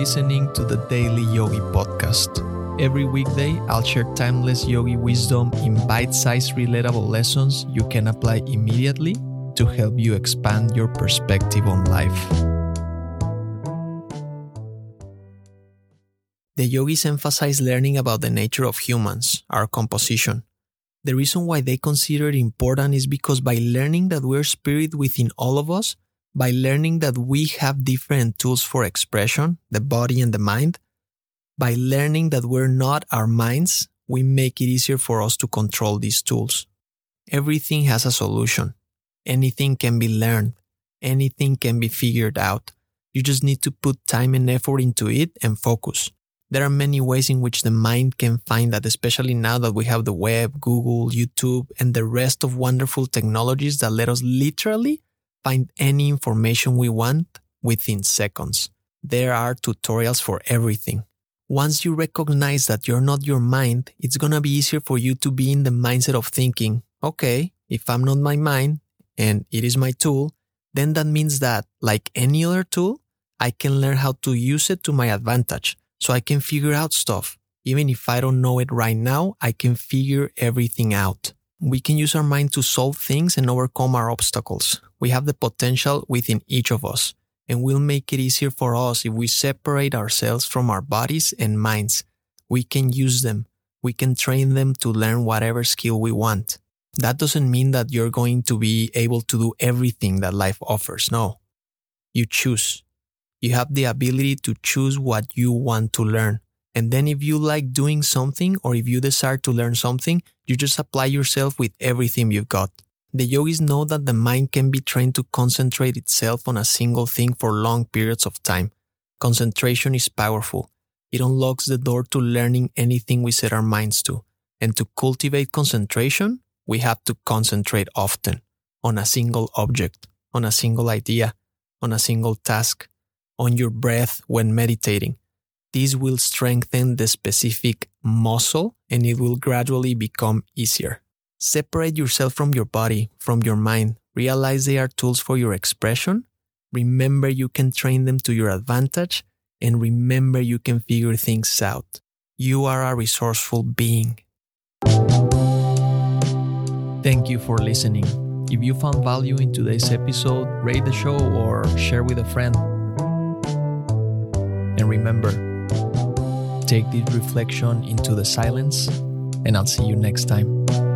listening to the Daily Yogi Podcast. Every weekday, I'll share timeless yogi wisdom in bite sized, relatable lessons you can apply immediately to help you expand your perspective on life. The yogis emphasize learning about the nature of humans, our composition. The reason why they consider it important is because by learning that we're spirit within all of us, by learning that we have different tools for expression, the body and the mind, by learning that we're not our minds, we make it easier for us to control these tools. Everything has a solution. Anything can be learned. Anything can be figured out. You just need to put time and effort into it and focus. There are many ways in which the mind can find that, especially now that we have the web, Google, YouTube, and the rest of wonderful technologies that let us literally find any information we want within seconds. There are tutorials for everything. Once you recognize that you're not your mind, it's gonna be easier for you to be in the mindset of thinking, okay, if I'm not my mind and it is my tool, then that means that, like any other tool, I can learn how to use it to my advantage so I can figure out stuff. Even if I don't know it right now, I can figure everything out. We can use our mind to solve things and overcome our obstacles. We have the potential within each of us, and we'll make it easier for us if we separate ourselves from our bodies and minds. We can use them. We can train them to learn whatever skill we want. That doesn't mean that you're going to be able to do everything that life offers. No. You choose. You have the ability to choose what you want to learn. And then if you like doing something or if you desire to learn something, you just apply yourself with everything you've got. The yogis know that the mind can be trained to concentrate itself on a single thing for long periods of time. Concentration is powerful. It unlocks the door to learning anything we set our minds to. And to cultivate concentration, we have to concentrate often on a single object, on a single idea, on a single task, on your breath when meditating, this will strengthen the specific muscle and it will gradually become easier. Separate yourself from your body, from your mind. Realize they are tools for your expression. Remember you can train them to your advantage and remember you can figure things out. You are a resourceful being. Thank you for listening. If you found value in today's episode, rate the show or share with a friend. And remember, take this reflection into the silence, and I'll see you next time.